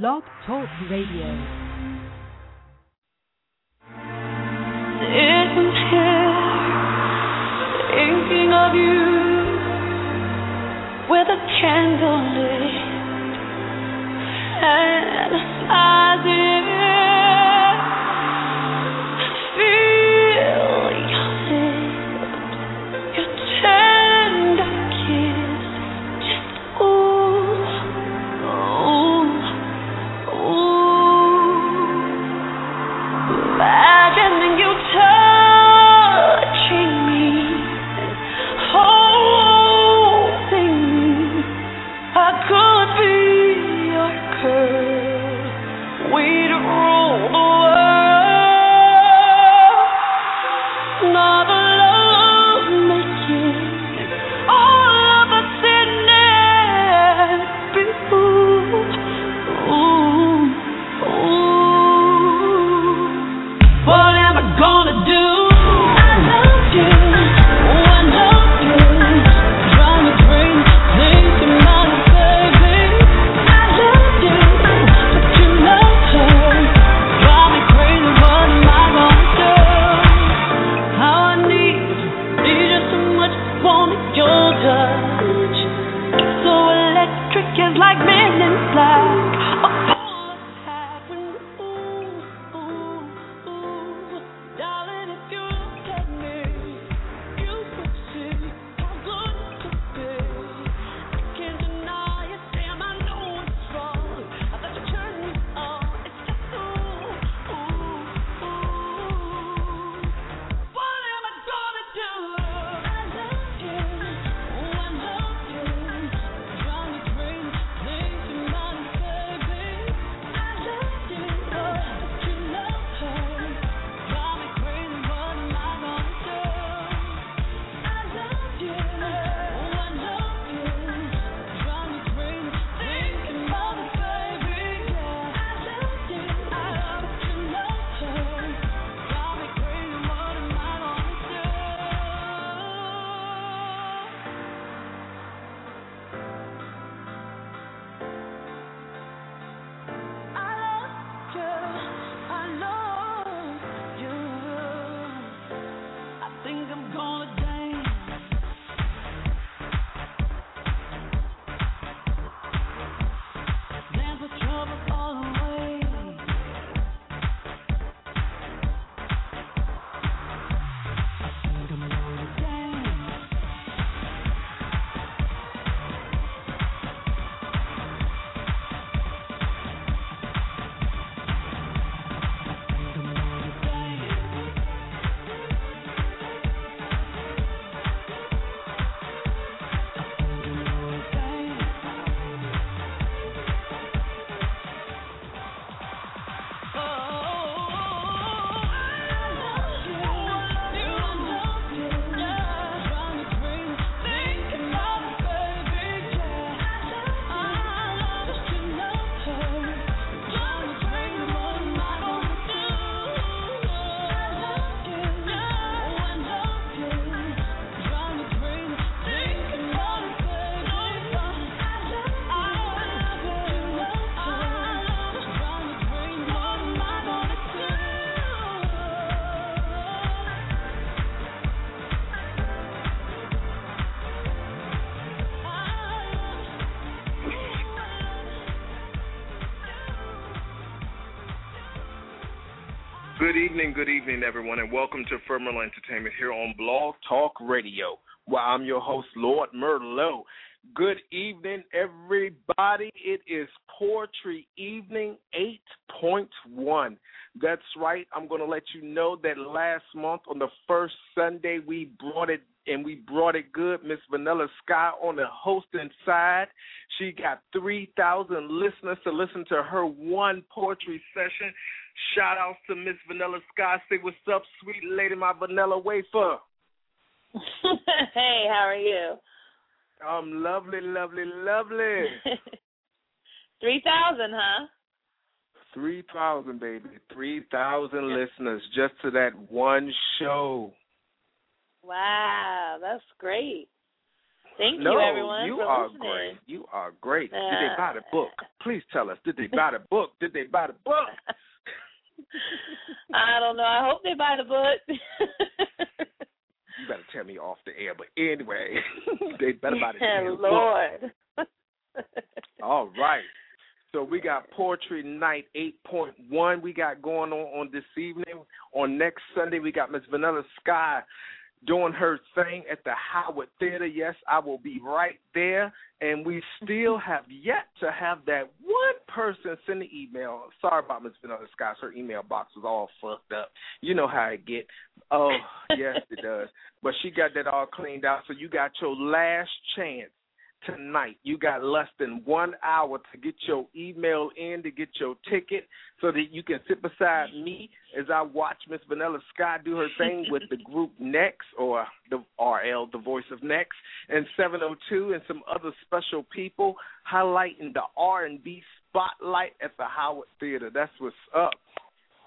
Blog Talk Radio. Thinking of you, with a candle lit, fantasizing. Good evening, good evening, everyone, and welcome to Firmament Entertainment here on Blog Talk Radio. Well, I'm your host, Lord Merlot. Good evening, everybody. It is Poetry Evening 8.1. That's right. I'm going to let you know that last month on the first Sunday, we brought it and we brought it good. Miss Vanilla Sky on the hosting side. She got 3,000 listeners to listen to her one poetry session. Shout outs to Miss Vanilla Sky. Say what's up, sweet lady, my vanilla wafer. hey, how are you? I'm lovely, lovely, lovely. Three thousand, huh? 3,000, baby. 3,000 listeners just to that one show. Wow, that's great. Thank no, you, everyone, you for are listening. great. You are great. Did they Uh, buy the book? Please tell us. Did they buy the book? Did they buy the book? I don't know. I hope they buy the book. You better tell me off the air. But anyway, they better buy the damn book. Lord. All right. So we got Poetry Night 8.1 we got going on on this evening. On next Sunday, we got Miss Vanilla Sky doing her thing at the Howard Theater. Yes, I will be right there. And we still mm-hmm. have yet to have that one person send an email. Sorry about Miss Vanilla Sky. Her email box was all fucked up. You know how it get. Oh, yes, it does. But she got that all cleaned out. So you got your last chance tonight. You got less than one hour to get your email in to get your ticket so that you can sit beside me as I watch Miss Vanilla Sky do her thing with the group Next or the RL, the voice of Next, and 702 and some other special people highlighting the R&B spotlight at the Howard Theater. That's what's up.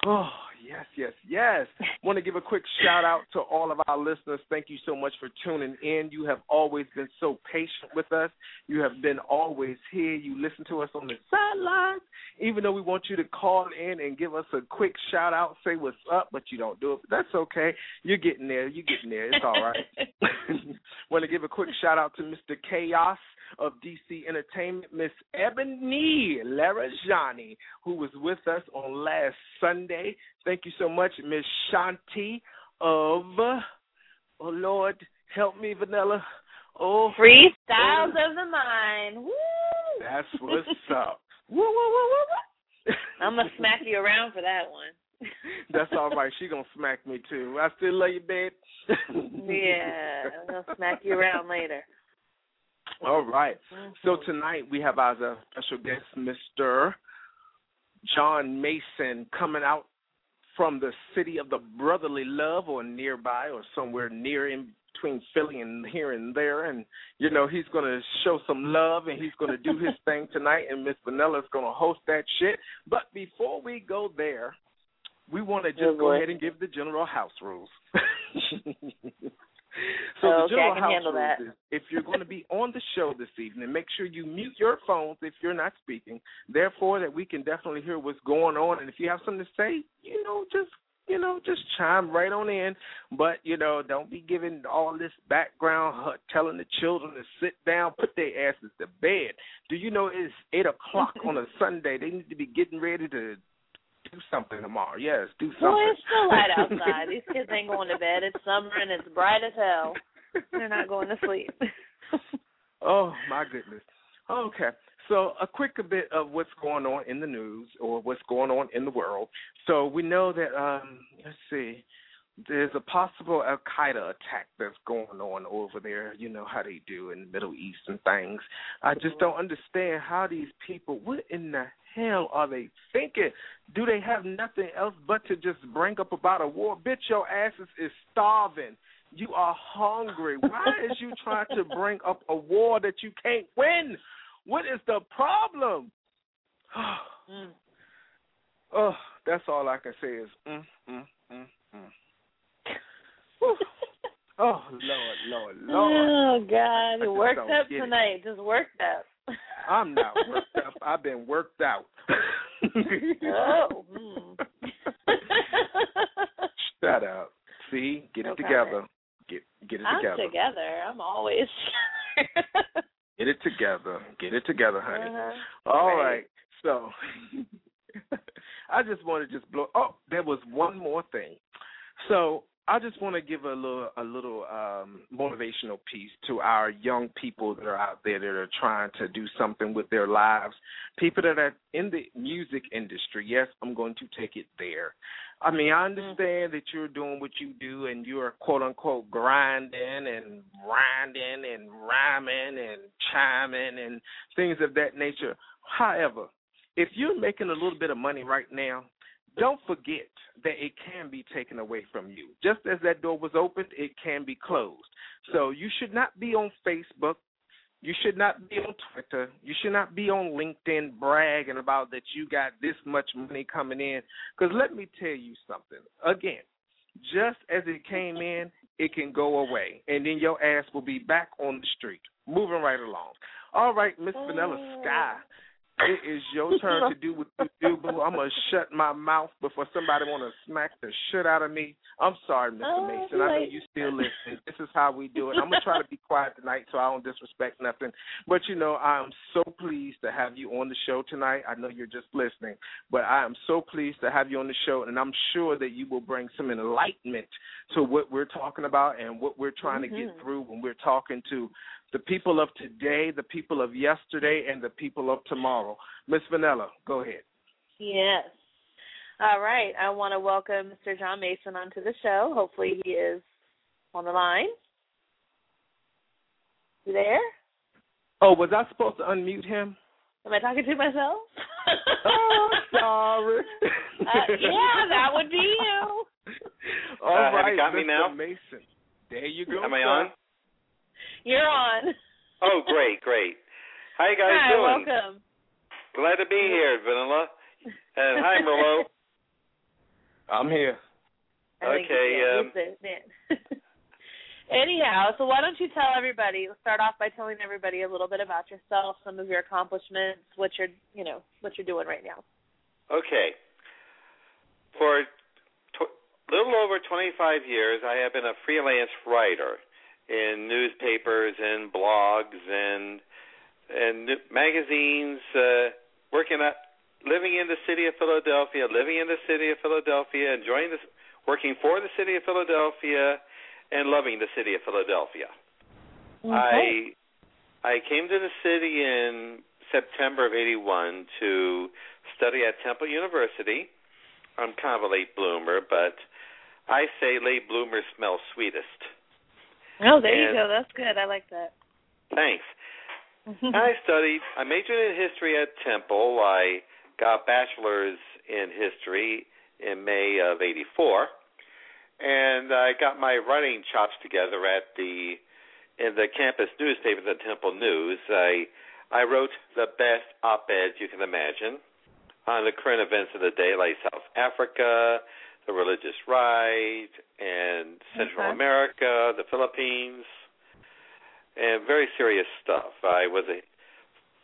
Oh, yes, yes, yes. Want to give a quick shout out to all of our listeners. Thank you so much for tuning in. You have always been so patient with us. You have been always here. You listen to us on the sidelines, even though we want you to call in and give us a quick shout out, say what's up, but you don't do it. But that's okay. You're getting there. You're getting there. It's all right. Want to give a quick shout out to Mr. Chaos of DC Entertainment, Miss Ebony Larajani, who was with us on last Sunday. Thank you so much, Miss Shanti of Oh Lord, help me, Vanilla. Oh free Freestyles of the mind. Woo! That's what's up. Woo woo woo woo woo. I'm gonna smack you around for that one. That's all right. She gonna smack me too. I still love you, babe. yeah, I'm gonna smack you around later. All right. So Mhm. tonight we have as a special guest Mr. John Mason coming out from the city of the brotherly love or nearby or somewhere near in between Philly and here and there and you know he's going to show some love and he's going to do his thing tonight and Miss Vanilla is going to host that shit. But before we go there, we want to just go ahead and give the general house rules. so Oh, the okay, general I can house handle rules that. is if you're going to be on the show this evening, make sure you mute your phones if you're not speaking. Therefore, that we can definitely hear what's going on. And if you have something to say, you know, just you know, just chime right on in. But you know, don't be giving all this background, telling the children to sit down, put their asses to bed. Do you know it's eight o'clock on a Sunday? They need to be getting ready to do something tomorrow. Yes, do something. Boy, it's still light outside. These kids ain't going to bed. It's summer and it's bright as hell. They're not going to sleep. Oh my goodness. Okay. So a quick bit of what's going on in the news or what's going on in the world. So we know that um let's see. There's a possible Al Qaeda attack that's going on over there. You know how they do in the Middle East and things. I just don't understand how these people. What in the hell are they thinking? Do they have nothing else but to just bring up about a war? Bitch, your asses is starving. You are hungry. Why is you trying to bring up a war that you can't win? What is the problem? Mm. oh, that's all I can say is mm, mm, mm, mm. Oh Lord, Lord, Lord. Oh God, just worked up get it. tonight. Just worked up. I'm not worked up. I've been worked out. oh. mm. Shut up. See, get it Okay. together. Get get it I'm together. together. I'm always. Get it together. Get it together, honey. Uh-huh. All Right. right. So I just want to just blow. Oh, there was one more thing. So I just want to give a little a little um, motivational piece to our young people that are out there that are trying to do something with their lives. People that are in the music industry. Yes, I'm going to take it there. I mean, I understand that you're doing what you do and you're quote unquote grinding and grinding and rhyming and chiming and things of that nature. However, if you're making a little bit of money right now, don't forget that it can be taken away from you. Just as that door was opened, it can be closed. So you should not be on Facebook. You should not be on Twitter. You should not be on LinkedIn bragging about that you got this much money coming in. Because let me tell you something. Again, just as it came in, it can go away. And then your ass will be back on the street. moving right along. All right, Miss Vanilla Sky. It is your turn to do what you do, boo. I'm gonna shut my mouth before somebody wanna smack the shit out of me. I'm sorry, Mr. Oh, Mason. I know you still listening. This is how we do it. I'm gonna try to be quiet tonight so I don't disrespect nothing. But you know, I'm so pleased to have you on the show tonight. I know you're just listening, but I am so pleased to have you on the show, and I'm sure that you will bring some enlightenment to what we're talking about and what we're trying to get Mhm. through when we're talking to the people of today, the people of yesterday, and the people of tomorrow. Miss Vanilla, go ahead. Yes. All right. I want to welcome Mr. John Mason onto the show. Hopefully he is on the line. You there? Oh, was I supposed to unmute him? Am I talking to myself? oh, sorry. Uh, yeah, that would be you. All Uh, have right, you got me Mr. now? Mason. There you go. Am I sir. on? You're on. Oh, great, great. How you guys Hi, doing? welcome. Glad to be here, Vanilla. And hi, Merlot. I'm here. I Okay, um, he's the man. Anyhow, so why don't you tell everybody? Let's start off by telling everybody a little bit about yourself, some of your accomplishments, what you're, you know, what you're doing right now. Okay. For tw- little over 25 years, I have been a freelance writer in newspapers and blogs and and magazines. Uh, working at, living in the city of Philadelphia, living in the city of Philadelphia, enjoying this, working for the city of Philadelphia, and loving the city of Philadelphia. Okay. I I came to the city in September of '81 to study at Temple University. I'm kind of a late bloomer, but I say late bloomers smell sweetest. Oh, there you go. That's good. I like that. Thanks. I studied. I majored in history at Temple. I got a bachelor's in history in May of '84, and I got my writing chops together at the in the campus newspaper, the Temple News. I I wrote the best op-eds you can imagine on the current events of the day, like South Africa, the religious right, and Central Okay. America, the Philippines and very serious stuff. I was a,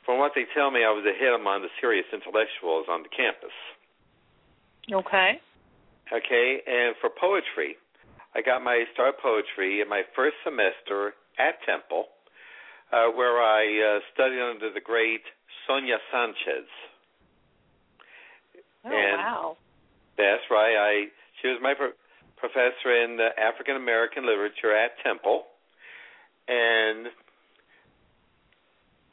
from what they tell me, I was a hit among the serious intellectuals on the campus. Okay. Okay, and for poetry, I got my start poetry in my first semester at Temple, uh, where I uh, studied under the great Sonia Sanchez. Oh And- wow. That's right. I she was my pro- professor in uh, African American literature at Temple, and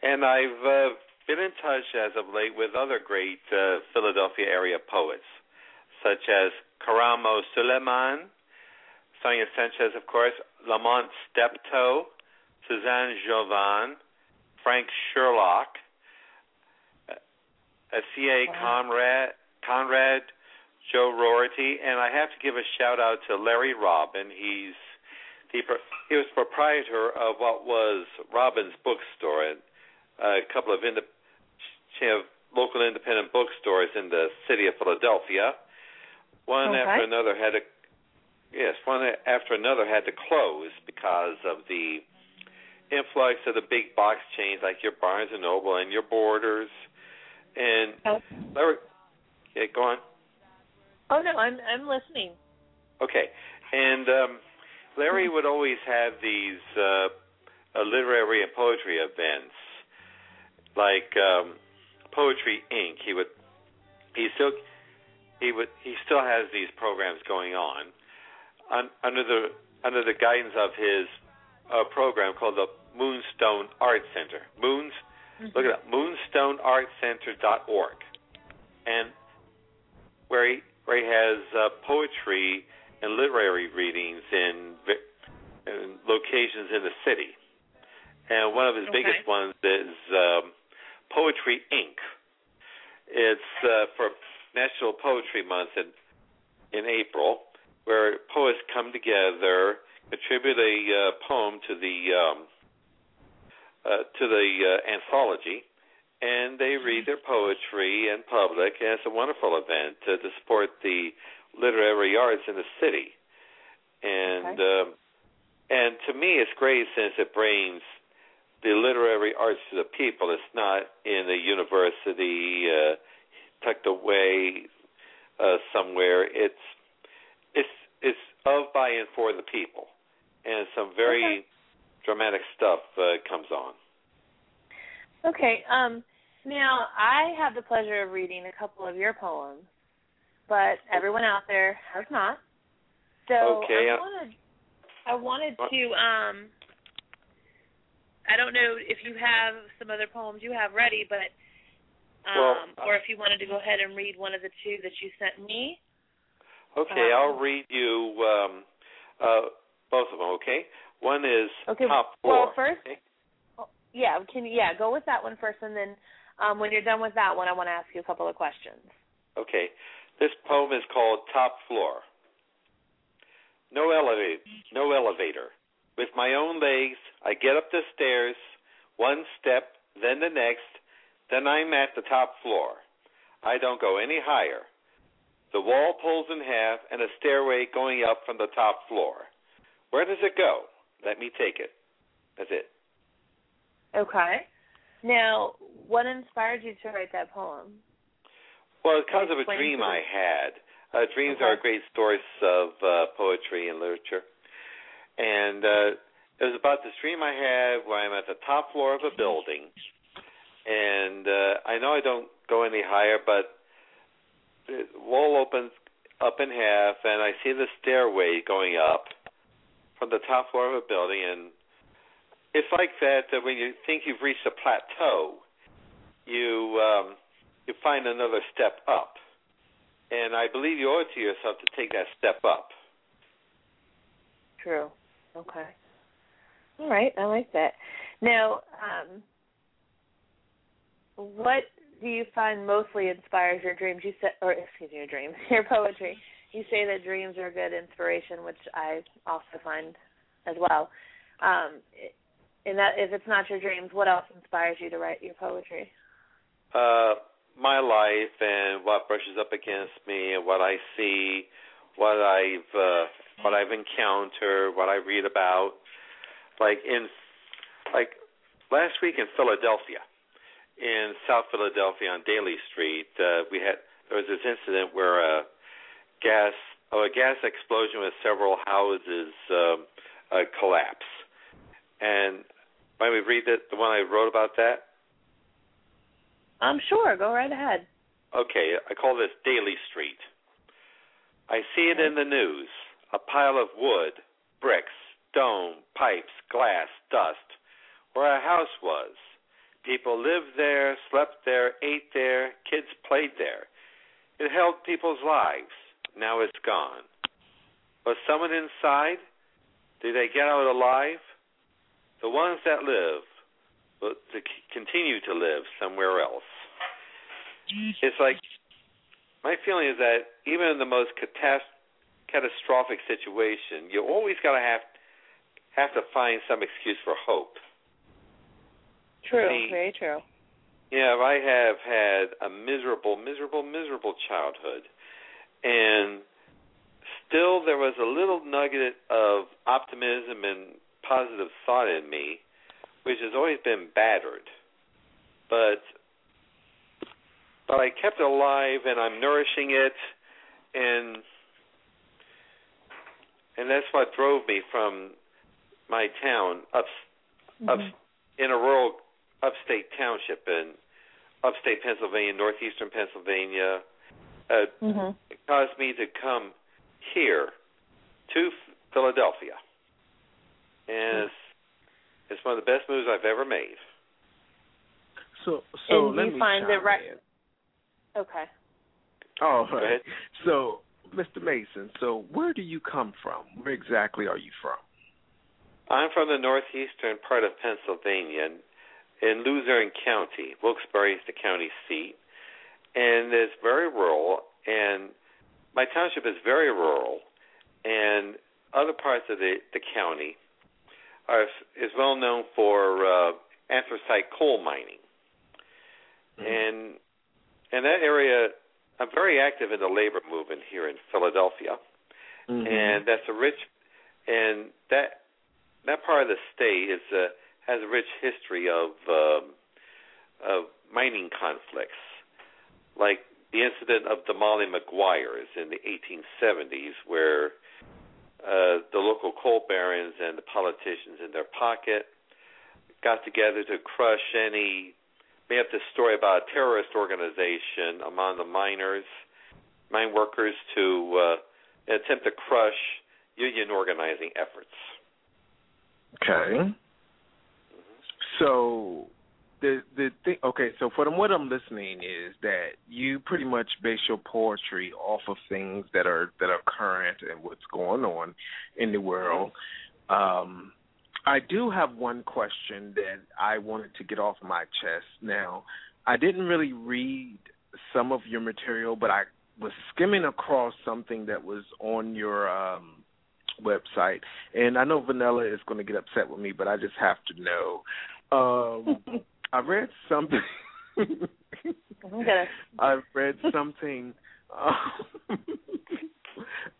and I've uh, been in touch as of late with other great uh, Philadelphia area poets, such as Karamo Suleiman, Sonia Sanchez, of course, Lamont Steptoe, Suzanne Jovan, Frank Sherlock, uh, C.A. Wow. Conrad, Conrad, Joe Rorty, and I have to give a shout out to Larry Robin. He's he, he was proprietor of what was Robin's bookstore, and a couple of indep- you know, local independent bookstores in the city of Philadelphia. One Okay. after another had to yes, one after another had to close because of the influx of the big box chains like your Barnes and Noble and your Borders. And Oh. Larry, yeah, go on. Oh no, I'm I'm listening. Okay, and um, Larry would always have these uh, uh, literary and poetry events, like um, Poetry Inc. He would he still he would he still has these programs going on un, under the under the guidance of his uh, program called the Moonstone Art Center. Moons look it up moonstoneartcenter.org, and where he where he has uh, poetry and literary readings in, in locations in the city. And one of his Okay. biggest ones is um, Poetry Inc. It's uh, for National Poetry Month in in April, where poets come together, contribute a uh, poem to the um, uh, to the uh, anthology, and they read their poetry in public. And it's a wonderful event uh, to support the literary arts in the city. And Okay. um, and to me, it's great since it brings the literary arts to the people. It's not in a university uh, tucked away uh, somewhere. It's it's it's of by and for the people, and some very Okay. dramatic stuff uh, comes on. Okay. Um. Now I have the pleasure of reading a couple of your poems, but everyone out there has not. So Okay, I uh, wanted, I wanted to. Um. I don't know if you have some other poems you have ready, but um, Well, or if you wanted to go ahead and read one of the two that you sent me. Okay, Um, I'll read you um, uh, both of them. Okay, one is Okay, top well, first- okay? Yeah, can yeah go with that one first, and then um, when you're done with that one, I want to ask you a couple of questions. Okay. This poem is called Top Floor. No elevator, no elevator. With my own legs, I get up the stairs, one step, then the next, then I'm at the top floor. I don't go any higher. The wall pulls in half and a stairway going up from the top floor. Where does it go? Let me take it. That's it. Okay. Now, what inspired you to write that poem? Well, because of a dream I had. Uh, dreams Okay. are a great source of uh, poetry and literature. And uh, it was about this dream I had where I'm at the top floor of a building. And uh, I know I don't go any higher, but the wall opens up in half, and I see the stairway going up from the top floor of a building. And it's like that, when you think you've reached a plateau, you um, you find another step up. And I believe you owe it to yourself to take that step up. True. Okay. All right, I like that. Now, um, what do you find mostly inspires your dreams? You said, or excuse me, your dreams, your poetry. You say that dreams are a good inspiration, which I also find as well. Um, and that if it's not your dreams, what else inspires you to write your poetry? Uh, my life and what brushes up against me and what I see, what I've uh, what I've encountered, what I read about. Like in like last week in Philadelphia, in South Philadelphia on Daly Street, uh, we had there was this incident where a gas oh, a gas explosion with several houses um, uh, collapse. And when we read it, the one I wrote about that, Um, sure, go right ahead. Okay, I call this Daly Street. I see it in the news. A pile of wood, bricks, stone, pipes, glass, dust, where a house was. People lived there, slept there, ate there, kids played there. It held people's lives. Now it's gone. Was someone inside? Did they get out alive? The ones that live will to continue to live somewhere else it's like my feeling is that even in the most catast- catastrophic situation, you always got to have have to find some excuse for hope. True, See- very true. Yeah, I have had a miserable, miserable, miserable childhood, and still there was a little nugget of optimism and positive thought in me, which has always been battered. But but I kept it alive, and I'm nourishing it, and and that's what drove me from my town up up in a rural upstate township in upstate Pennsylvania, northeastern Pennsylvania. Uh, Mm-hmm. it caused me to come here to Philadelphia, and it's, it's one of the best moves I've ever made. So so And let you me find chime that right- in. Okay. All right. Go So, Mr. Mason, so where do you come from? Where exactly are you from? I'm from the northeastern part of Pennsylvania, in Luzerne County. Wilkes-Barre is the county seat, and it's very rural. And my township is very rural, and other parts of the the county are is well known for uh, anthracite coal mining, and and that area. I'm very active in the labor movement here in Philadelphia Mhm. and that's a rich and that that part of the state is uh, has a rich history of um, of mining conflicts, like the incident of the Molly Maguires in the 1870s, where uh, the local coal barons and the politicians in their pocket got together to crush any made up this story about a terrorist organization among the miners, mine workers, to uh, attempt to crush union organizing efforts. Okay. So the the thing okay, so for what I'm listening is that you pretty much base your poetry off of things that are that are current and what's going on in the world. Um I do have one question that I wanted to get off my chest. Now, I didn't really read some of your material, but I was skimming across something that was on your um website. And I know Vanilla is going to get upset with me, but I just have to know. Um I read something. I read something um,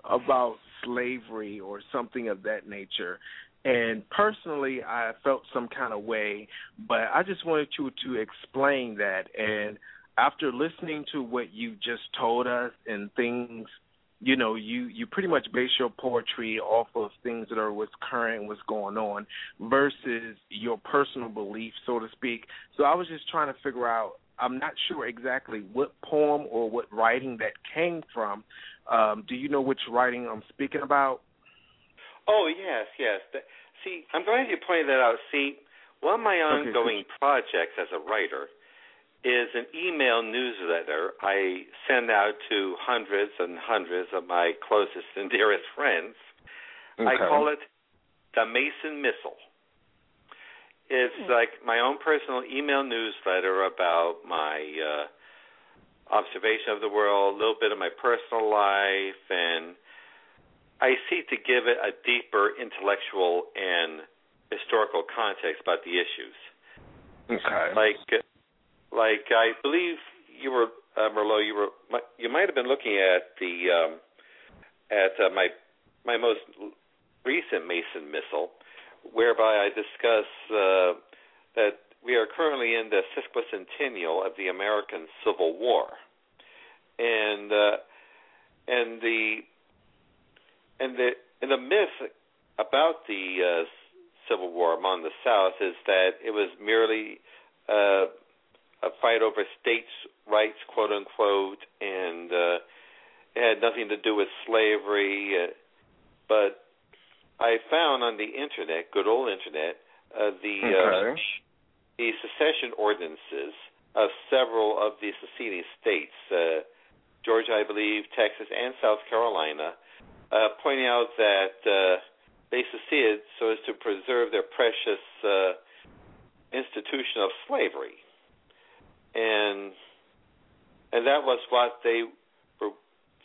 about slavery or something of that nature. And personally, I felt some kind of way, but I just wanted you to explain that. And after listening to what you just told us and things, you know, you you pretty much base your poetry off of things that are what's current, what's going on, versus your personal belief, so to speak. So I was just trying to figure out. I'm not sure exactly what poem or what writing that came from. Um, do you know which writing I'm speaking about? Oh yes, yes. See, I'm glad you pointed that out. See, one of my Okay, ongoing projects as a writer is an email newsletter I send out to hundreds and hundreds of my closest and dearest friends. I call it the Mason Missile. It's like my own personal email newsletter about my uh, observation of the world, a little bit of my personal life, and I seek to give it a deeper intellectual and historical context about the issues. Okay. Like, like I believe you were uh, Merlot. You were you might have been looking at the um, at uh, my my most recent Mason missile, whereby I discuss uh, that we are currently in the sesquicentennial of the American Civil War, and uh, and the and the and the myth about the uh, Civil War among the South is that it was merely uh, a fight over states' rights, quote unquote, and uh, it had nothing to do with slavery. Uh, but I found on the internet, good old internet, uh, the uh, the secession ordinances of several of the seceding states, uh, Georgia, I believe, Texas, and South Carolina, uh, pointing out that uh, they seceded so as to preserve their precious uh, institution of slavery, and and that was what they were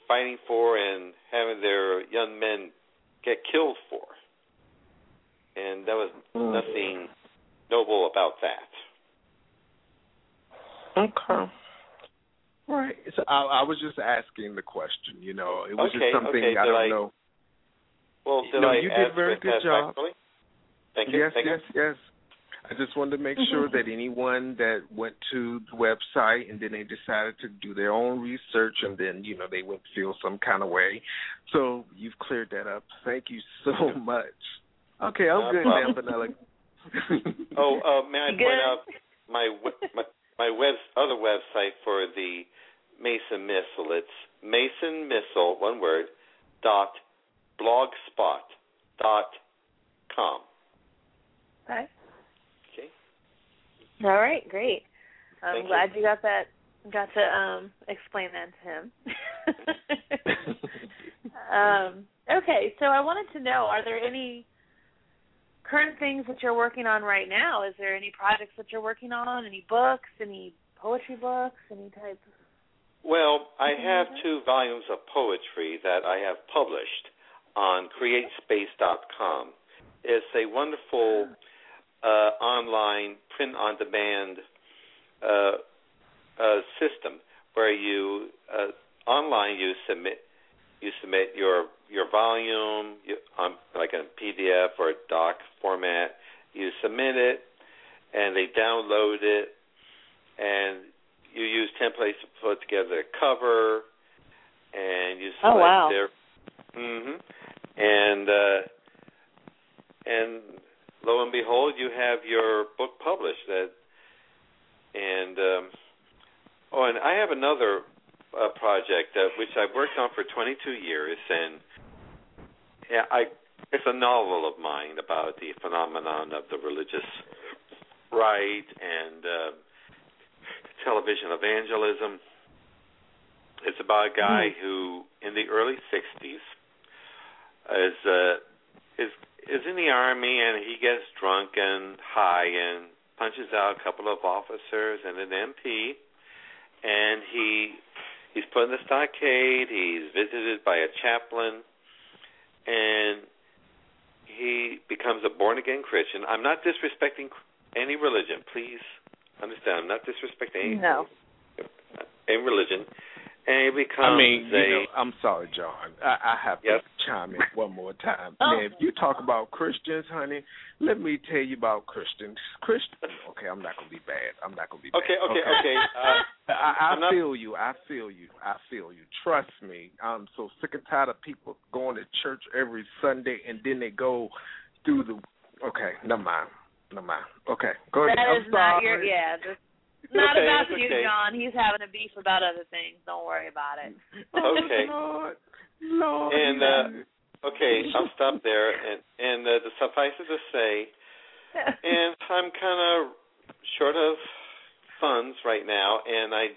fighting for and having their young men get killed for, and there was hmm. nothing noble about that. Okay. Right. So I, I was just asking the question. You know, it was Okay, just something okay, I don't I- know. Well, did No, I you did answer very good job. satisfactorily? Thank you. Yes, Thank yes, yes. I just wanted to make sure that anyone that went to the website and then they decided to do their own research and then, you know, they would feel some kind of way. So you've cleared that up. Thank you so much. Okay, I'm No good now, problem. Vanilla. Oh, uh, may I You point out my we- my, my web other website for the Mason Missile? It's Mason Missile, one word, dot blogspot dot com. Okay. Okay. All right, great. I'm Thank glad you got that got to um explain that to him. um okay, so I wanted to know are there any current things that you're working on right now? Is there any projects that you're working on? Any books, any poetry books, any type Well, I have two volumes of poetry that I have published on createspace.com. It's a wonderful uh, online print-on-demand uh, uh, system where you uh, online you submit you submit your your volume you, um, like in a PDF or a doc format. You submit it, and they download it, and you use templates to put together a cover, and you select Oh, wow. their. hmm And uh, and lo and behold, you have your book published. That and um, oh, and I have another uh, project uh, which I've worked on for 22 years, and yeah, I it's a novel of mine about the phenomenon of the religious right and uh, television evangelism. It's about a guy who, in the early '60s, is uh, is is in the army and he gets drunk and high and punches out a couple of officers and an MP, and he he's put in the stockade. He's visited by a chaplain, and he becomes a born again Christian. I'm not disrespecting any religion. Please understand. I'm not disrespecting any No. any religion. And he I mean, a, you know, I'm sorry, John. I, I have Yes. to chime in one more time. Oh. Man, if you talk about Christians, honey, let me tell you about Christians. Christian. Okay, I'm not gonna be bad. I'm not gonna be bad. Okay, okay, okay. Uh, I, I I'm not- feel you. I feel you. I feel you. Trust me. I'm so sick and tired of people going to church every Sunday and then they go through the. Okay, never mind. Never mind. Okay, go ahead. That I'm not sorry. your yeah. This, not okay, about it's you, okay. John. He's having a beef about other things. Don't worry about it. Okay. Lord, Lord. And, uh, Okay, I'll stop there. And and uh, to suffice it to say, and I'm kind of short of funds right now, and I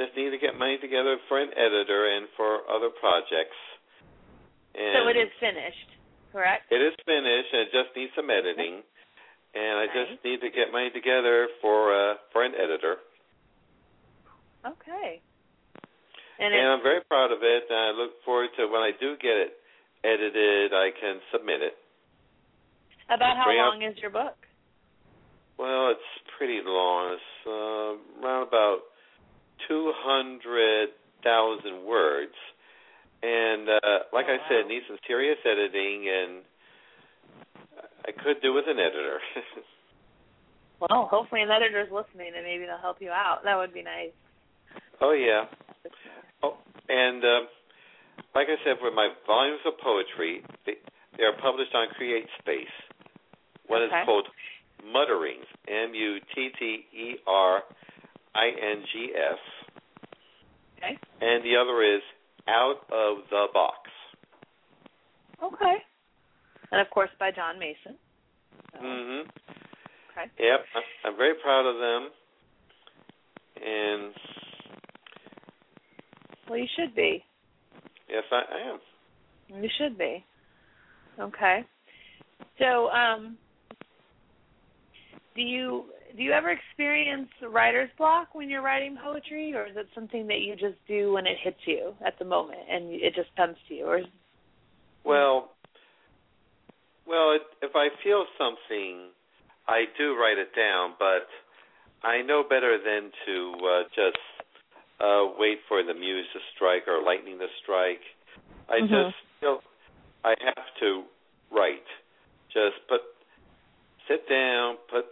just need to get money together for an editor and for other projects. And so it is finished, correct? It is finished, and it just needs some editing. And I Nice. just need to get money together for uh, for an editor. Okay. And, And I'm very proud of it. And I look forward to when I do get it edited, I can submit it. about how bring up- long is your book? Well, it's pretty long. It's uh, around about two hundred thousand words, and uh, like Oh, I said, wow. needs some serious editing, and I could do with an editor. Well, hopefully an editor's listening and maybe they'll help you out. That would be nice. oh yeah. Oh, and um, like I said, with my volumes of poetry, they, they are published on Create Space. One Okay. is called Mutterings, M U T T E R I N G S, Okay. and the other is Out of the Box. Okay. And of course by John Mason. So, hmm Okay. Yep, I'm very proud of them, and Well, you should be. yes, I, I am. You should be. Okay. So, um, do you do you ever experience writer's block when you're writing poetry, or is it something that you just do when it hits you at the moment and it just comes to you? Or Well, well, it, if I feel something, I do write it down, but I know better than to uh, just uh, wait for the muse to strike or lightning to strike. I Mhm. just feel I have to write. Just put, sit down, put,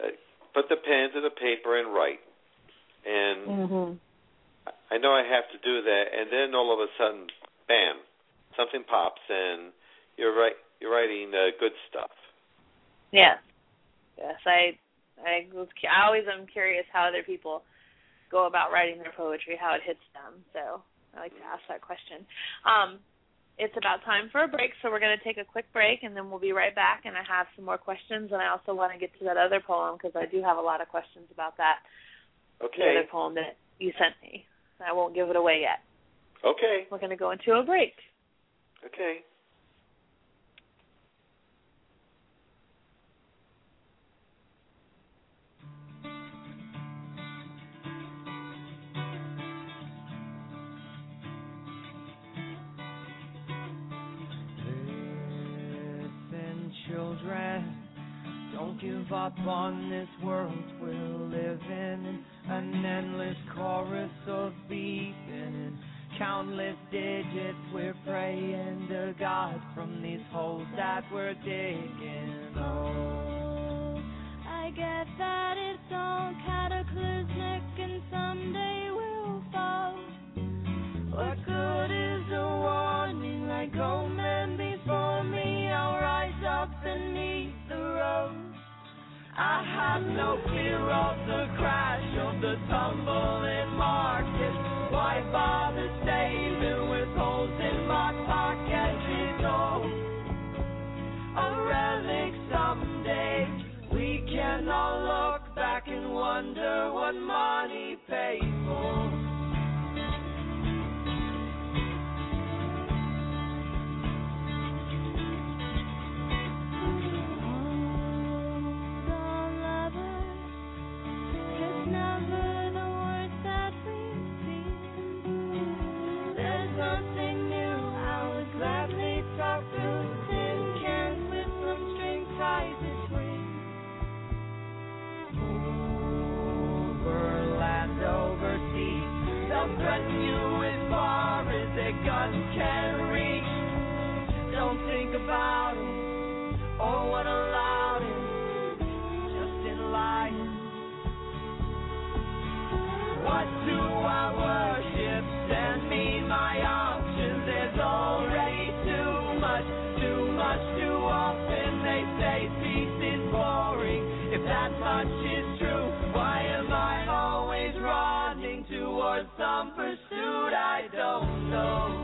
uh, put the pen to the paper and write. And mm-hmm. I know I have to do that, and then all of a sudden, bam, something pops, and you're right. You're writing uh, good stuff. Yes. Yes, I I was I always am curious how other people go about writing their poetry, how it hits them. So I like to ask that question. Um, it's about time for a break, so we're going to take a quick break, and then we'll be right back. And I have some more questions, and I also want to get to that other poem because I do have a lot of questions about that Okay. the other poem that you sent me. I won't give it away yet. Okay. We're going to go into a break. Okay. Children, don't give up on this world we're living in. An endless chorus of beeping and countless digits we're praying to God from these holes that we're digging. Oh, I get that it's all cataclysmic and someday we'll fall. What good is a warning like old up beneath the road. I have no fear of the crash of the tumbling market. Why bother saving with holes in my pocket? It's all a relic someday. We can all look back and wonder what money paid for. About it or what allowed it. Just in life. What do I worship? Send me my options. There's already too much, too much, too often. They say peace is boring. If that much is true, why am I always running towards some pursuit I don't know?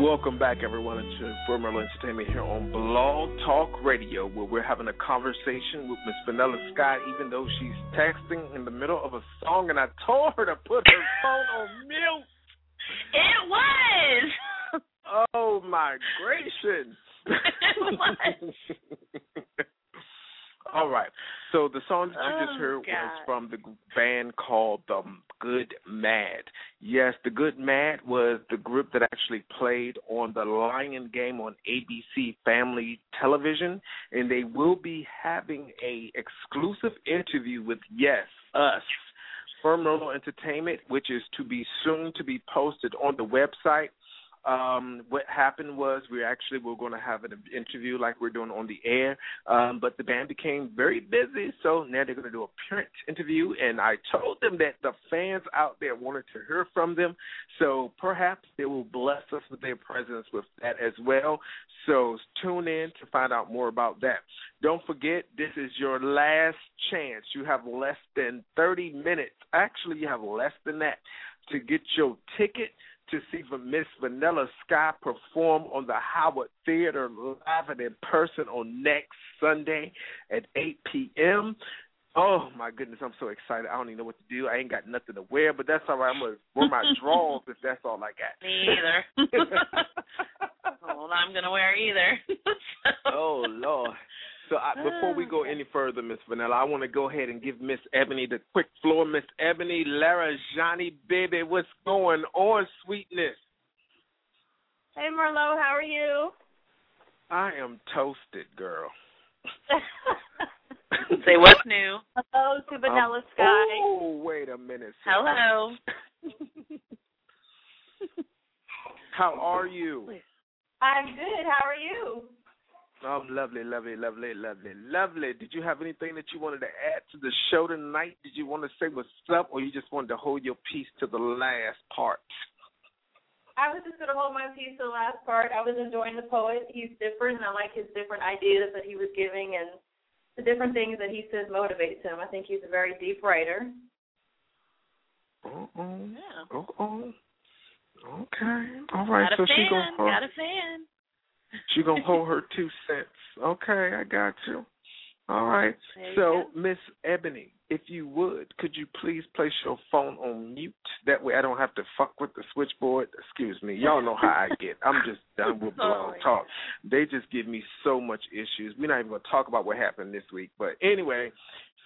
Welcome back, everyone, to Firmal Entertainment here on Blog Talk Radio, where we're having a conversation with Miss Vanilla Scott, even though she's texting in the middle of a song, and I told her to put her phone on mute. It was. Oh my gracious! it was. All right. So the song that you just Oh, heard was from the band called the Good Mad. Yes, the Good Mad was the group that actually played on the Lying Game on ABC Family Television, and they will be having a exclusive interview with Yes Us. Firm Entertainment, which is to be soon to be posted on the website. Um, what happened was we actually were going to have an interview like we're doing on the air, um, but the band became very busy, so now they're going to do a print interview. And I told them that the fans out there wanted to hear from them, so perhaps they will bless us with their presence with that as well. So tune in to find out more about that. Don't forget, this is your last chance. You have less than 30 minutes. Actually, you have less than that to get your ticket to see Miss Vanilla Sky perform on the Howard Theater live and in person on next Sunday at 8 p.m. Oh my goodness, I'm so excited. I don't even know what to do. I ain't got nothing to wear, but that's all right. I'm gonna wear my drawers if that's all I got. Me either. well, I'm gonna wear either. oh Lord. So I, before we go any further, Miss Vanilla, I want to go ahead and give Miss Ebony the quick floor. Miss Ebony, Lara, Johnny, baby, what's going on, sweetness? Hey Merlot, how are you? I am toasted, girl. Say what's new. Hello to Vanilla Um, Sky. Oh, wait a minute. sir. Hello. How are you? I'm good. How are you? Oh, lovely, lovely, lovely, lovely, lovely. Did you have anything that you wanted to add to the show tonight? Did you want to say what's up, or you just wanted to hold your peace to the last part? I was just gonna hold my peace to the last part. I was enjoying the poet. He's different, and I like his different ideas that he was giving and the different things that he says motivates him. I think he's a very deep writer. Uh oh. Yeah. Uh oh. Okay. All right. Got a so fan. she gonna hold, Got a fan. She gonna hold her two cents. Okay, I got you. All right. You So. Miss Ebony, if you would, could you please place your phone on mute? That way I don't have to fuck with the switchboard. Excuse me. Y'all know how I get. I'm just done with blog talk. They just give me so much issues. We're not even going to talk about what happened this week. But anyway,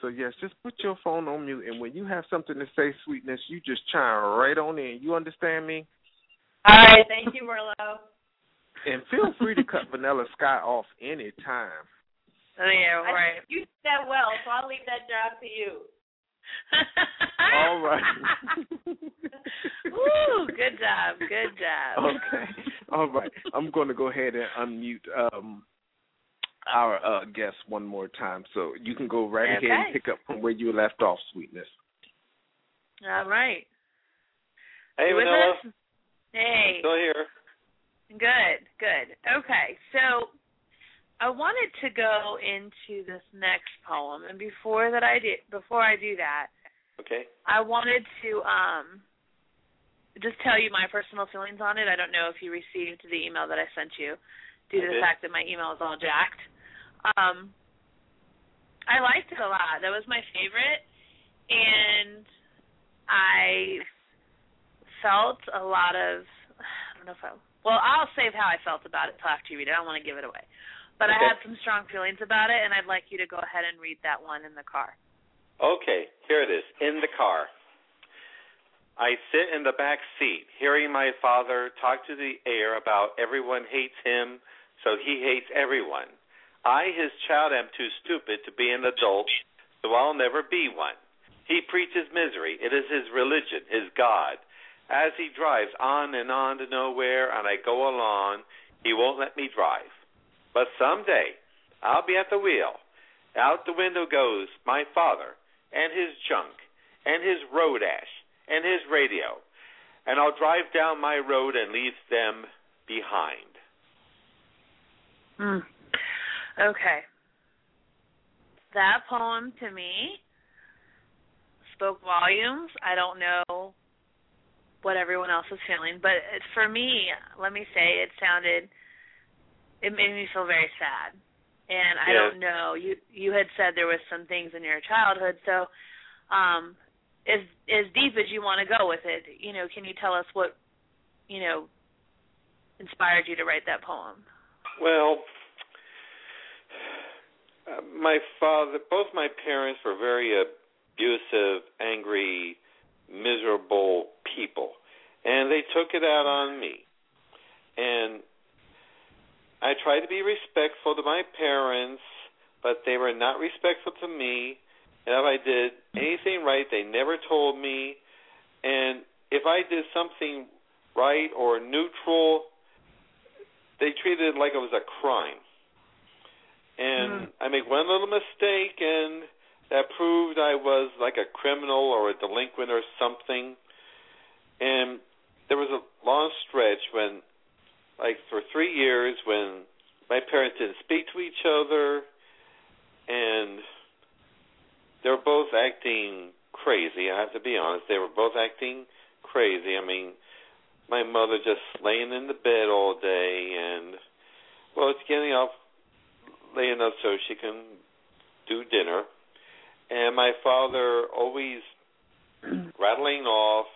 so yes, just put your phone on mute. And when you have something to say, sweetness, you just chime right on in. You understand me? All right, thank you, Merlot. And feel free to cut Vanilla Sky off any time. Oh, yeah, I right. think you did that well, so I'll leave that job to you. All right. Woo, good job. Good job. Okay. All right. I'm going to go ahead and unmute um, our uh, guest one more time, so you can go right ahead and pick up from where you left off, sweetness. All right. Hey, You with Vanilla. us? Hey. Still here. Good, good. Okay, so I wanted to go into this next poem, and before that I did, before I do that, Okay. I wanted to um just tell you my personal feelings on it. I don't know if you received the email that I sent you, due to the fact that my email is all jacked. Um, I liked it a lot. That was my favorite, and I felt a lot of I don't know if I well I'll save how I felt about it till after you read it. I don't want to give it away, but I had some strong feelings about it, and I'd like you to go ahead and read that one in the car. Okay, here it is. In the car. I sit in the back seat, hearing my father talk to the air about everyone hates him, so he hates everyone. I, his child, am too stupid to be an adult, so I'll never be one. He preaches misery. It is his religion, his God. As he drives on and on to nowhere, and I go along, he won't let me drive. But someday, I'll be at the wheel. Out the window goes my father and his junk and his road ash and his radio, and I'll drive down my road and leave them behind. Mm. Okay. That poem to me spoke volumes. I don't know what everyone else is feeling, but it, for me, let me say it sounded it made me feel very sad. And I Yeah. don't know, you you had said there was some things in your childhood, so um as as deep as you want to go with it, you know, can you tell us what, you know, inspired you to write that poem? Well, uh, my father, both my parents were very abusive, angry, miserable people, and they took it out on me. And I tried to be respectful to my parents, but they were not respectful to me. And if I did anything right, they never told me. And if I did something right or neutral, they treated it like it was a crime. And hmm. I make one little mistake, and that proved I was like a criminal or a delinquent or something. And there was a long stretch when, like, for three years, when my parents didn't speak to each other, and they were both acting crazy. I have to be honest; they were both acting crazy. I mean, my mother just laying in the bed all day and well it's getting up late enough so she can do dinner and my father always rattling off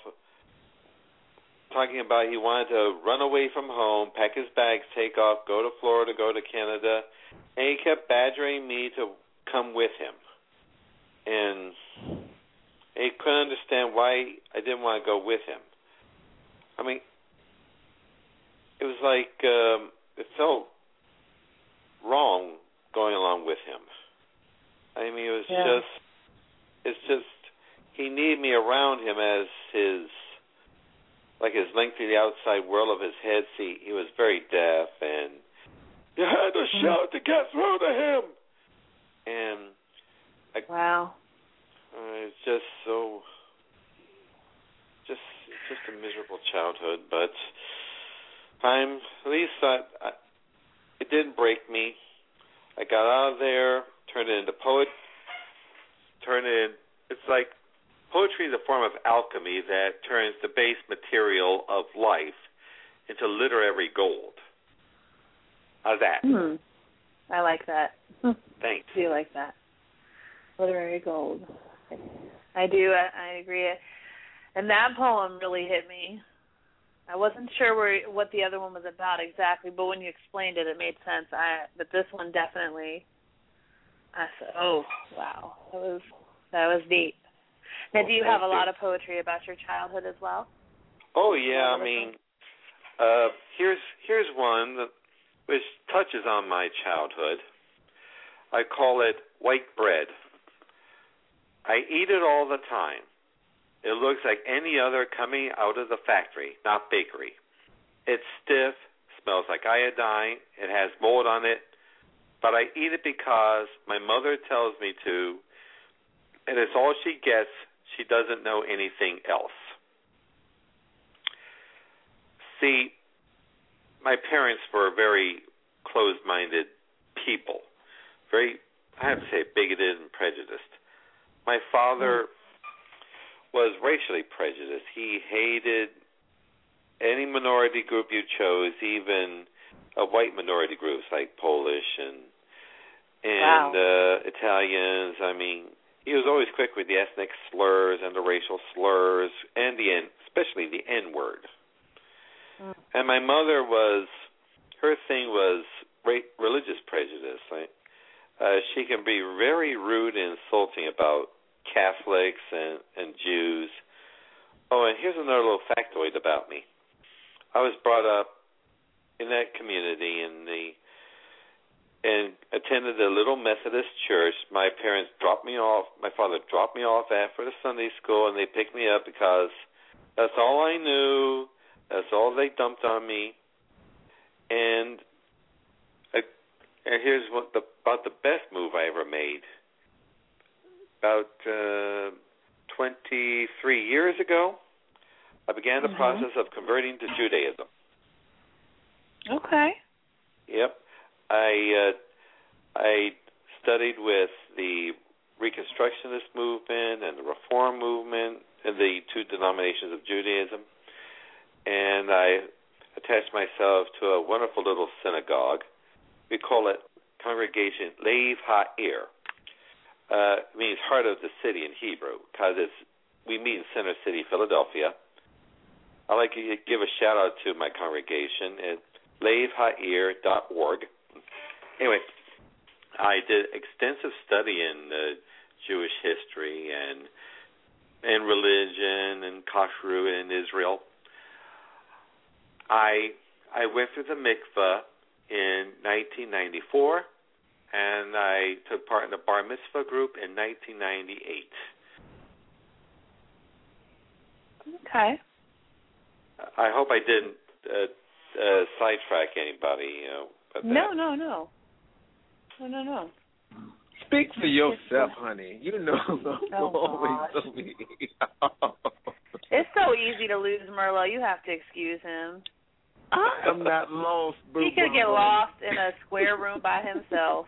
talking about he wanted to run away from home pack his bags take off go to florida go to canada and he kept badgering me to come with him and he couldn't understand why i didn't want to go with him I mean, it was like um, it felt wrong going along with him. I mean, it was Yeah. just, it's just he needed me around him as his, like his link to the outside world of his head. See, he was very deaf, and you had to shout to get through to him. And Wow. uh, it's just so, just just a miserable childhood. But I'm at least I, I, it didn't break me. I got out of there, turned it into poet, turned it. In, it's like poetry is a form of alchemy that turns the base material of life into literary gold. How's that? Hmm. I like that. Thanks. do like that. Literary gold. I do. I, I agree. And that poem really hit me. I wasn't sure where what the other one was about exactly, but when you explained it, it made sense. I but this one definitely. I said, "Oh, wow, that was that was deep." Now, Well, do you have a you. lot of poetry about your childhood as well? Oh yeah, I mean, uh, here's here's one that which touches on my childhood. I call it white bread. I eat it all the time. It looks like any other coming out of the factory, not bakery. It's stiff, smells like iodine, it has mold on it, but I eat it because my mother tells me to, and it's all she gets. She doesn't know anything else. See, my parents were very closed-minded people, very, I have to say, bigoted and prejudiced. My father was racially prejudiced. He hated any minority group you chose, even uh, white minority groups like Polish and and uh, Italians. I mean, he was always quick with the ethnic slurs and the racial slurs and the N, especially the N word. Mm. And my mother was, her thing was ra- religious prejudice. Like, uh, she can be very rude and insulting about Catholics and and Jews. Oh, and here's another little factoid about me. I was brought up in that community in the and attended a little Methodist church. My parents dropped me off. My father dropped me off after the Sunday school, and they picked me up because that's all I knew. That's all they dumped on me. And I, and here's what the about the best move I ever made. About uh, 23 years ago, I began the Mhm. process of converting to Judaism. Okay. Yep. I uh, I studied with the Reconstructionist movement and the Reform movement and the two denominations of Judaism, and I attached myself to a wonderful little synagogue. We call it Congregation Lev Ha'ir. Uh, it means heart of the city in Hebrew because it's we meet in Center City, Philadelphia. I'd like to give a shout out to my congregation at levhair.org. Anyway, I did extensive study in uh, Jewish history and and religion and kashrut in Israel. I I went through the mikveh in 1994, and I took part in the bar mitzvah group in 1998. Okay. I hope I didn't uh, uh, sidetrack anybody. You know, but No, no, no. No, no, no. Speak for yourself, honey. You know Oh, always gosh. so me. It's so easy to lose Merlot. You have to excuse him. I am not lost, boo. He could get lost in a square room by himself.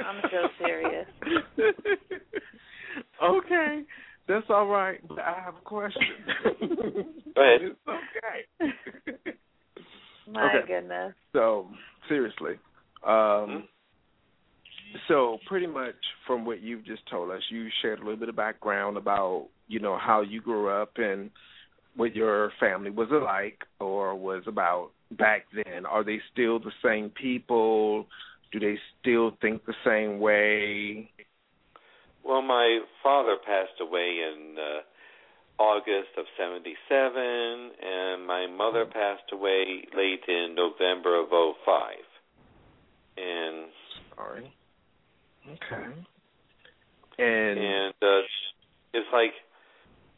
I'm so serious. okay, that's all right. But I have a question. Go ahead. It's okay. My Okay. goodness. So seriously, um, so pretty much from what you've just told us, you shared a little bit of background about you know how you grew up and what your family was like or was about back then. Are they still the same people? Do they still think the same way? Well, my father passed away in uh, August of 77, and my mother passed away late in November of '05. And Sorry. Okay. And, and uh, it's like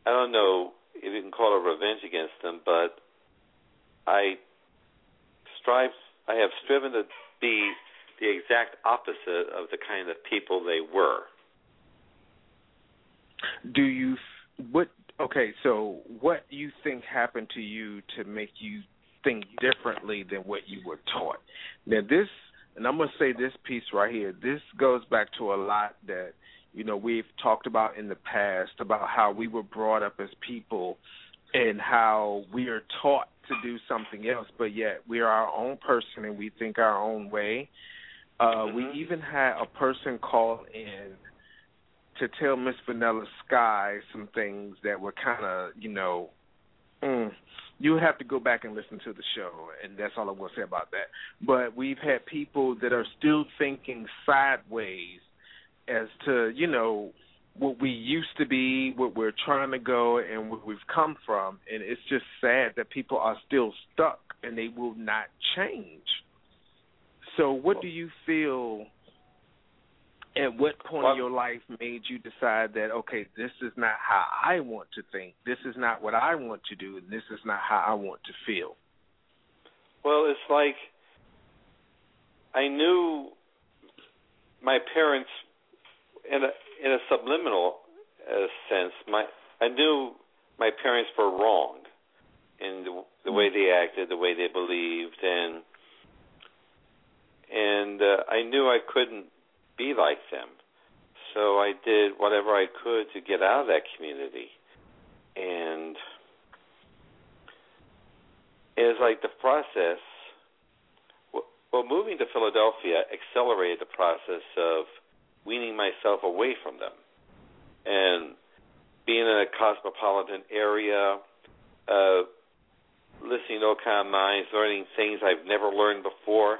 I don't know if you can call it revenge against them, but I strive. I have striven to be the exact opposite of the kind of people they were. do you what? Okay, so what you think happened to you to make you think differently than what you were taught? Now this, and I'm gonna say this piece right here. This goes back to a lot that you know we've talked about in the past about how we were brought up as people and how we are taught to do something else, but yet we are our own person and we think our own way. Uh, We Mhm. even had a person call in to tell Miss Vanilla Sky some things that were kind of, you know, mm, you have to go back and listen to the show, and that's all I will say about that. But we've had people that are still thinking sideways as to, you know, what we used to be, what we're trying to go, and where we've come from. And it's just sad that people are still stuck and they will not change. So, what do you feel? At what point Well- in your life made you decide that okay, this is not how I want to think, this is not what I want to do, and this is not how I want to feel? Well, it's like I knew my parents in a in a subliminal uh, sense. My I knew my parents were wrong in the, the way they acted, the way they believed, and and uh, I knew I couldn't be like them. So I did whatever I could to get out of that community, and it was like the process. Well, moving to Philadelphia accelerated the process of weaning myself away from them, and being in a cosmopolitan area, uh, listening to all kind of minds, learning things I've never learned before.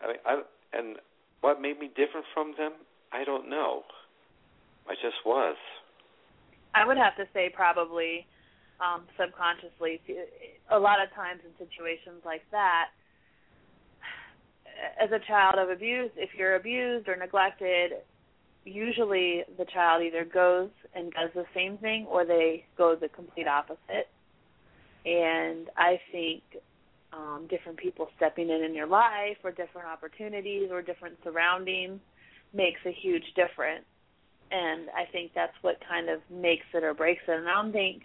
I mean, I and what made me different from them? I don't know. I just was. I would have to say probably um, subconsciously. A lot of times in situations like that, as a child of abuse, if you're abused or neglected, usually the child either goes and does the same thing or they go the complete opposite. And I think um, different people stepping in in your life or different opportunities or different surroundings makes a huge difference. And I think that's what kind of makes it or breaks it. And I don't think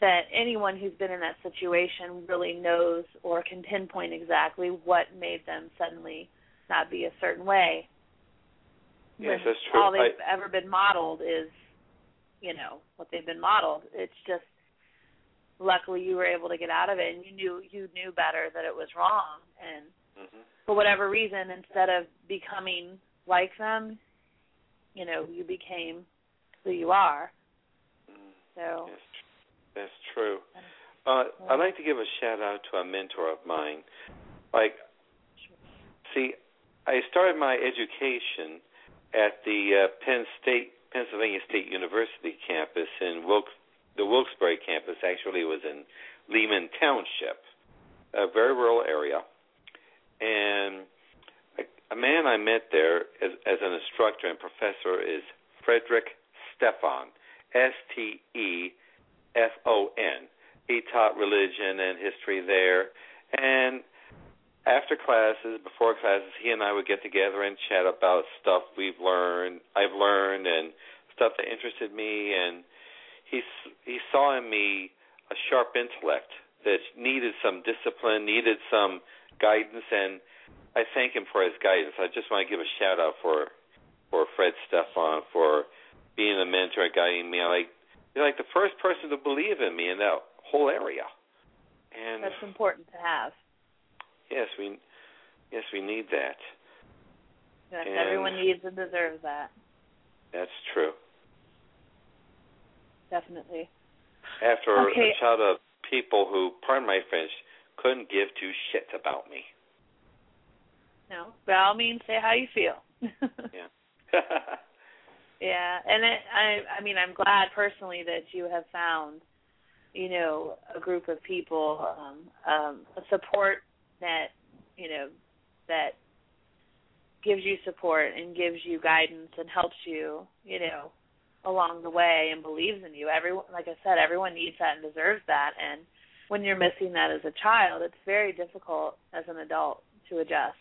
that anyone who's been in that situation really knows or can pinpoint exactly what made them suddenly not be a certain way. Yes, that's true. All they've I- ever been modeled is, you know, what they've been modeled. It's just luckily you were able to get out of it and you knew you knew better that it was wrong and hmm for whatever reason instead of becoming like them, you know, you became who you are. So Yes, that's true. Uh, I'd like to give a shout out to a mentor of mine. Like, see, I started my education at the uh, Penn State, Pennsylvania State University campus in Wilkes, the Wilkes-Barre campus. Actually, was in Lehman Township, a very rural area. And a, a man I met there as, as an instructor and professor is Frederick Stefon, S T E F O N. He taught religion and history there. And after classes, before classes, he and I would get together and chat about stuff we've learned, I've learned, and stuff that interested me. And he he saw in me a sharp intellect that needed some discipline, needed some guidance, and I thank him for his guidance. I just want to give a shout out for for Fred Stefon for being a mentor and guiding me. I Like you're like the first person to believe in me in that whole area. And That's important to have. yes, we yes we need that. Yes, And- everyone needs and deserves that. That's true. Definitely. After Okay. a shot of people who, pardon my French, couldn't give two shits about me. No, by all means, say how you feel. Yeah. Yeah, and it, I I mean I'm glad personally that you have found, you know, a group of people, um, um, a support net, you know, that gives you support and gives you guidance and helps you, you know, along the way and believes in you. Everyone like I said, everyone needs that and deserves that and when you're missing that as a child, it's very difficult as an adult to adjust.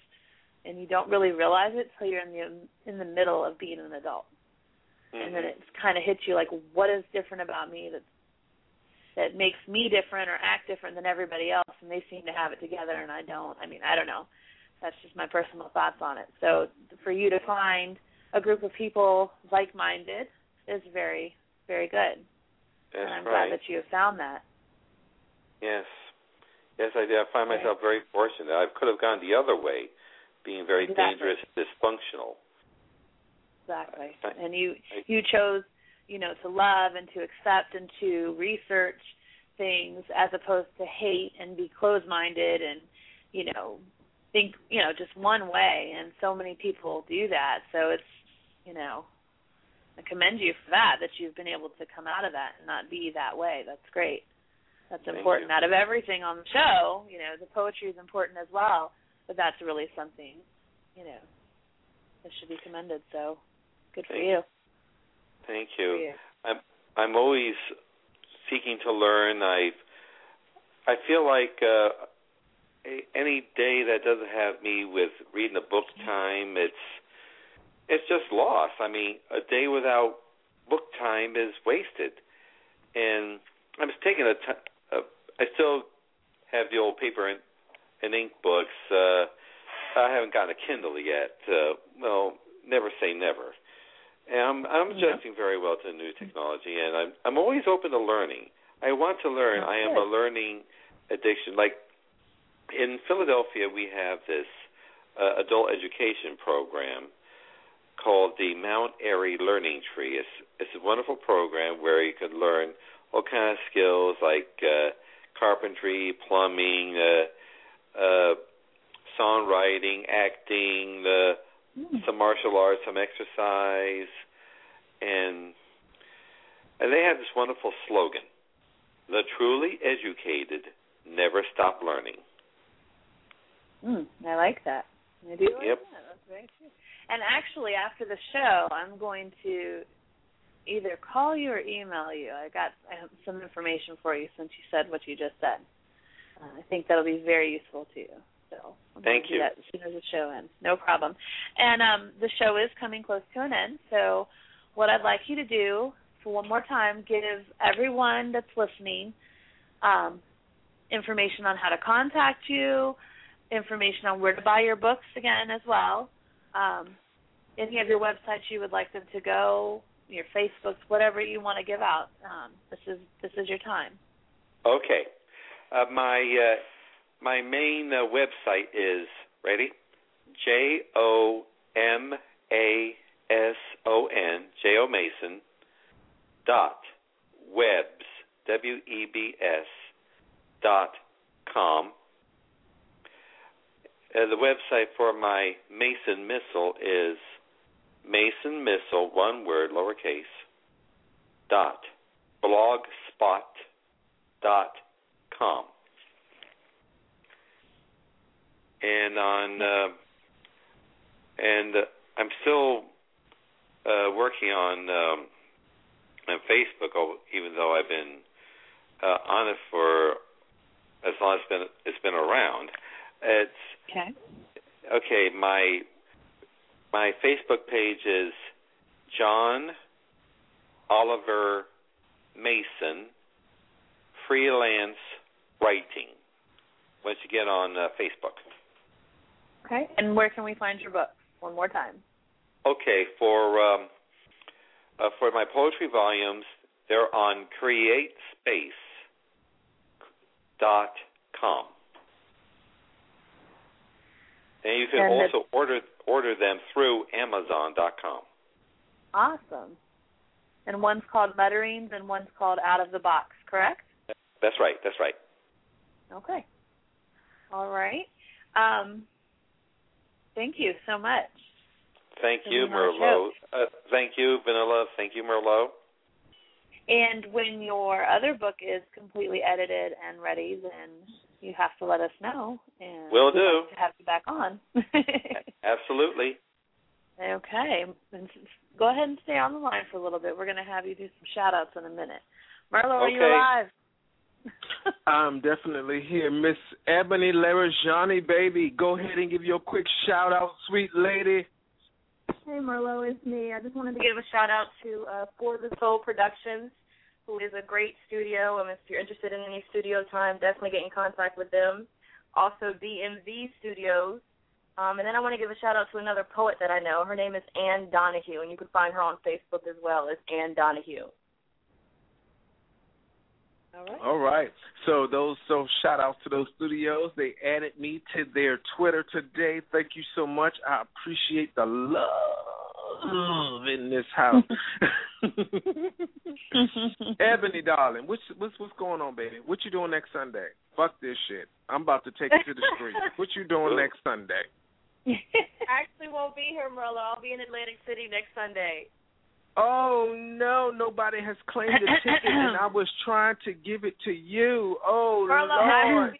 And you don't really realize it till you're in the in the middle of being an adult and then Mhm. it kind of hits you like what is different about me that that makes me different or act different than everybody else and they seem to have it together and I don't. I mean, I don't know. That's just my personal thoughts on it. So for you to find a group of people like-minded is very very good. That's and I'm right. glad that you have found that. Yes. Yes, I do. I find Right. myself very fortunate. I could have gone the other way, being very Exactly. dangerous dysfunctional. Exactly. I- And you I- you chose, you know, to love and to accept and to research things as opposed to hate and be closed-minded and, you know, think, you know, just one way and so many people do that. So it's, you know, I commend you for that that you've been able to come out of that and not be that way. That's great. That's Thank important. you. Out of everything on the show, you know, the poetry is important as well, but that's really something, you know, that should be commended. So good for you. Thank you. you. I'm I'm always seeking to learn. I I feel like uh any day that doesn't have me with reading a book time, it's it's just lost. I mean, a day without book time is wasted. And I'm taking a t- uh, still have the old paper and, and ink books. Uh I haven't gotten a Kindle yet. Uh well, never say never. And I'm I'm Yeah. adjusting very well to new technology, and I'm I'm always open to learning. I want to learn. That's I am good. a learning addiction. Like in Philadelphia, we have this uh, adult education program called the Mount Airy Learning Tree. It's it's a wonderful program where you can learn all kind of skills like uh, carpentry, plumbing, uh, uh, songwriting, acting. Uh, Mm. some martial arts, some exercise, and and they have this wonderful slogan: "The truly educated never stop learning." Mm, I like that. I do like Yep. that. That's very true. And actually, after the show, I'm going to either call you or email you. I got I have some information for you since you said what you just said. Uh, I think that'll be very useful to you. So I'm Thank going to do you. that as soon as the show ends. No problem. And um, the show is coming close to an end. So what I'd like you to do for one more time, give everyone that's listening um, information on how to contact you, information on where to buy your books again as well. Um, any of your websites you would like them to go, your Facebooks, whatever you want to give out. Um, this is this is your time. Okay, uh, my uh, my main uh, website is ready. J O M A S O N J O Mason dot webs W E B S dot com. Uh, the website for my Mason Missile is Mason Missile, one word, lowercase, dot blogspot dot com. And on uh, and uh, I'm still uh, working on um, on Facebook, even though I've been uh, on it for as long as it's been it's been around. It's Okay. okay. My my Facebook page is John Oliver Mason freelance writing. Once you get on uh, Facebook. Okay. And where can we find your books? One more time. Okay, for um, uh, for my poetry volumes, they're on CreateSpace dot com. And you can And the- also order order them through Amazon.com. Awesome. And one's called Mutterings and one's called Out of the Box, correct? That's right. That's right. Okay. All right. Um, thank you so much. Thank you, Merlot. Uh, thank you, Vanilla. Thank you, Merlot. And when your other book is completely edited and ready, then you have to let us know. And Will we'd do. like to have you back on. Absolutely. okay. And go ahead and stay on the line for a little bit. We're going to have you do some shout outs in a minute. Marlo, are you Okay. alive? I'm definitely here. Miss Ebony Larajani, baby. Go ahead and give your quick shout out, sweet lady. Hey Merlot, it's me. I just wanted to give a shout out to uh, For the Soul Productions, who is a great studio. And if you're interested in any studio time, definitely get in contact with them. Also, DMV Studios. Um, and then I want to give a shout out to another poet that I know. Her name is Anne Donahue, and you can find her on Facebook as well as Anne Donahue. All right. All right. So those so shout outs to those studios. They added me to their Twitter today. Thank you so much. I appreciate the love in this house. Ebony darling, what's what's what's going on, baby? What you doing next Sunday? Fuck this shit. I'm about to take you to the street. What you doing next Sunday? I actually won't be here, Merlot. I'll be in Atlantic City next Sunday. Oh no, nobody has claimed the ticket, and I was trying to give it to you. Oh will, Lord.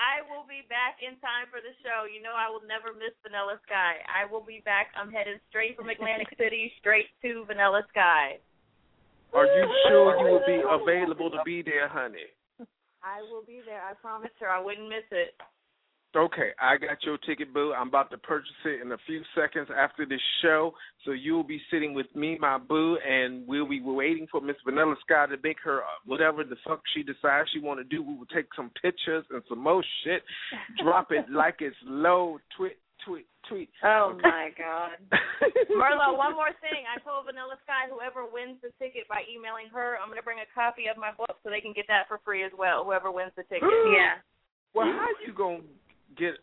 Be, I will be back in time for the show. You know I will never miss Vanilla Sky. I will be back. I'm headed straight from Atlantic City straight to Vanilla Sky. Are you sure you will be available to be there, honey? I will be there. I promise her I wouldn't miss it. Okay, I got your ticket, boo. I'm about to purchase it in a few seconds after this show. So you'll be sitting with me, my boo, and we'll be waiting for Miss Vanilla Sky to make her uh, whatever the fuck she decides she want to do. We will take some pictures and some more shit, drop it like it's low, tweet, tweet, tweet. Oh my God. Merlot, one more thing. I told Vanilla Sky whoever wins the ticket by emailing her, I'm going to bring a copy of my book so they can get that for free as well. Whoever wins the ticket. Yeah. Well, how you gonna get?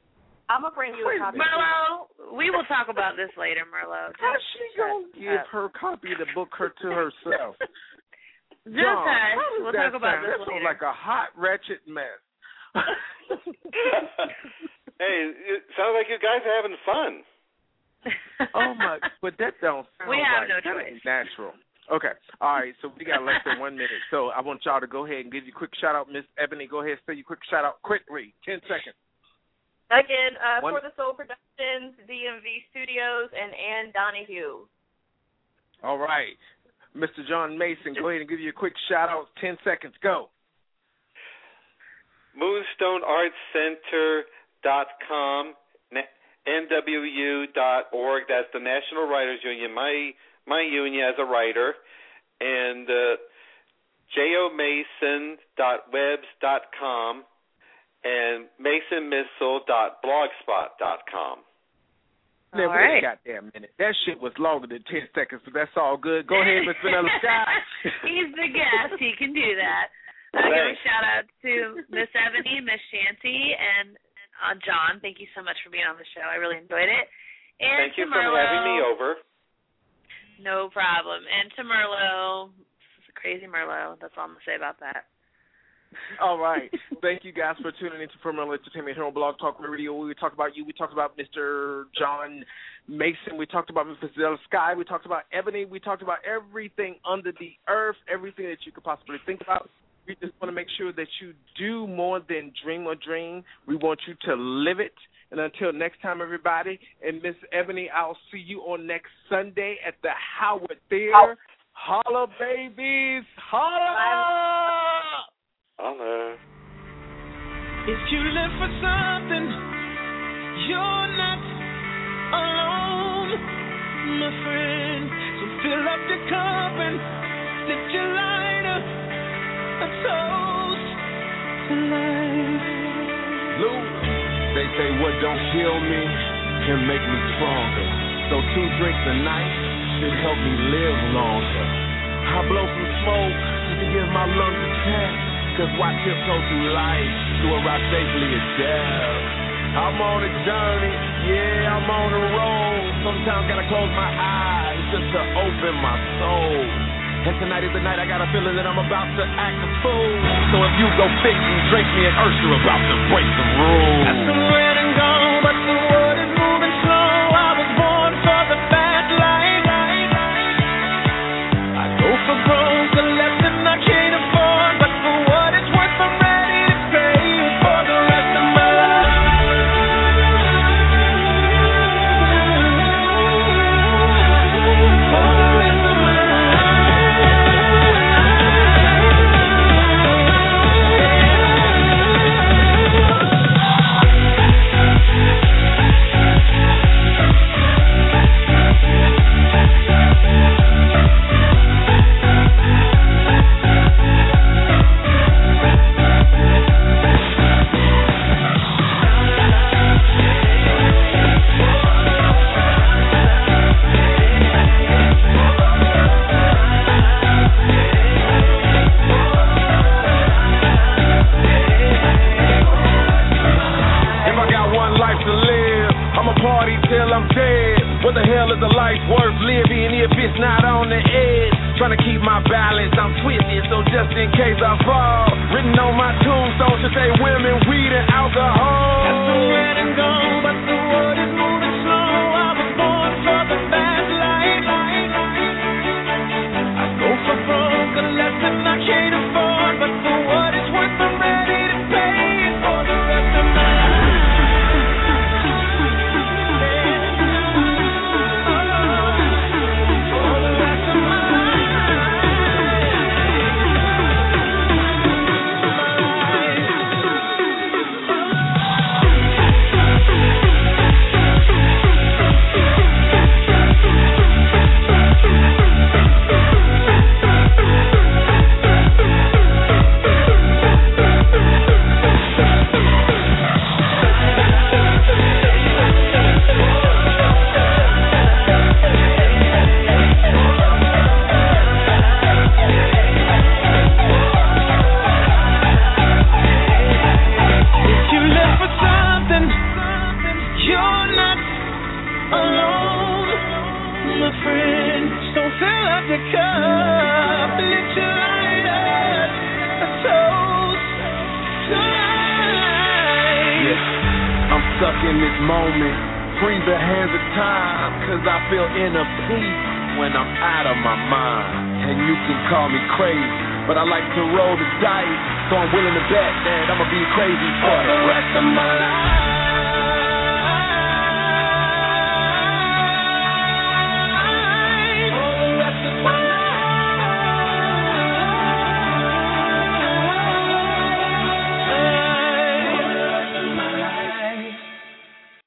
I'm going to bring you Wait a a copy. minute. Merlot, we will talk about this later, Merlo. How Just she gonna give up. her copy of the book her to herself? Just John, hush. how does We'll that talk about sound? this That sounds later. like a hot, wretched mess. hey, it sounds like you guys are having fun. oh my! But that don't sound We have right. no That choice. natural. Okay, all right. So we got less than one minute. So I want y'all to go ahead and give you a quick shout out, Miss Ebony. Go ahead, say your quick shout out quickly. Ten seconds. Again, uh, One- For the Soul Productions, DMV Studios, and Ann Donahue. All right, Mr. John Mason. Go ahead and give you a quick shout out. Ten seconds. Go. MoonstoneArtCenter.com, na- NWU.org. That's the National Writers Union. My my union as a writer, and uh, JOMason.webs.com and MasonMissile.blogspot.com. Now, All wait right. a goddamn minute. That shit was longer than ten seconds, but that's all good. Go ahead, Miss Vanilla Sky. He's the guest. He can do that. I'll give a shout out to Miss Ebony, Miss Shanty, and uh, John. Thank you so much for being on the show. I really enjoyed it. And Thank you to for having me over. No problem. And to Merlot, this is a crazy Merlot. That's all I'm gonna say about that. All right. Thank you guys for tuning into Firmware Entertainment here on Blog Talk Radio. We talked about you. We talked about Mr. John Mason. We talked about Miss Vanilla Sky. We talked about Ebony. We talked about everything under the earth, everything that you could possibly think about. We just want to make sure that you do more than dream a dream. We want you to live it. And until next time, everybody, and Miss Ebony, I'll see you on next Sunday at the Howard Theater. Holla, babies. Holla. Holla. If you live for something, you're not alone, my friend. So fill up your cup and lift your lighter, a toast to life. Lou, they say what don't kill me can make me stronger. So two drinks a night should help me live longer. I blow some smoke just to give my lungs a chance Cause why tiptoe through life to arrive safely at death? I'm on a journey, yeah, I'm on a road. Sometimes gotta close my eyes just to open my soul. And tonight is the night I got a feeling that I'm about to act a fool. So if you go fix and drink me an Ursula about to break the rules. The red and gold, but the I'm dead. What the hell is a life worth living if it's not on the edge? Trying to keep my balance, I'm twisted, so just in case I fall. Written on my tombstone should say women, weed, and alcohol. That's the red and gold, but the stuck in this moment. Free the hands of time, cause I feel inner peace when I'm out of my mind. And you can call me crazy, but I like to roll the dice. So I'm willing to bet that I'ma be crazy for the rest of my life.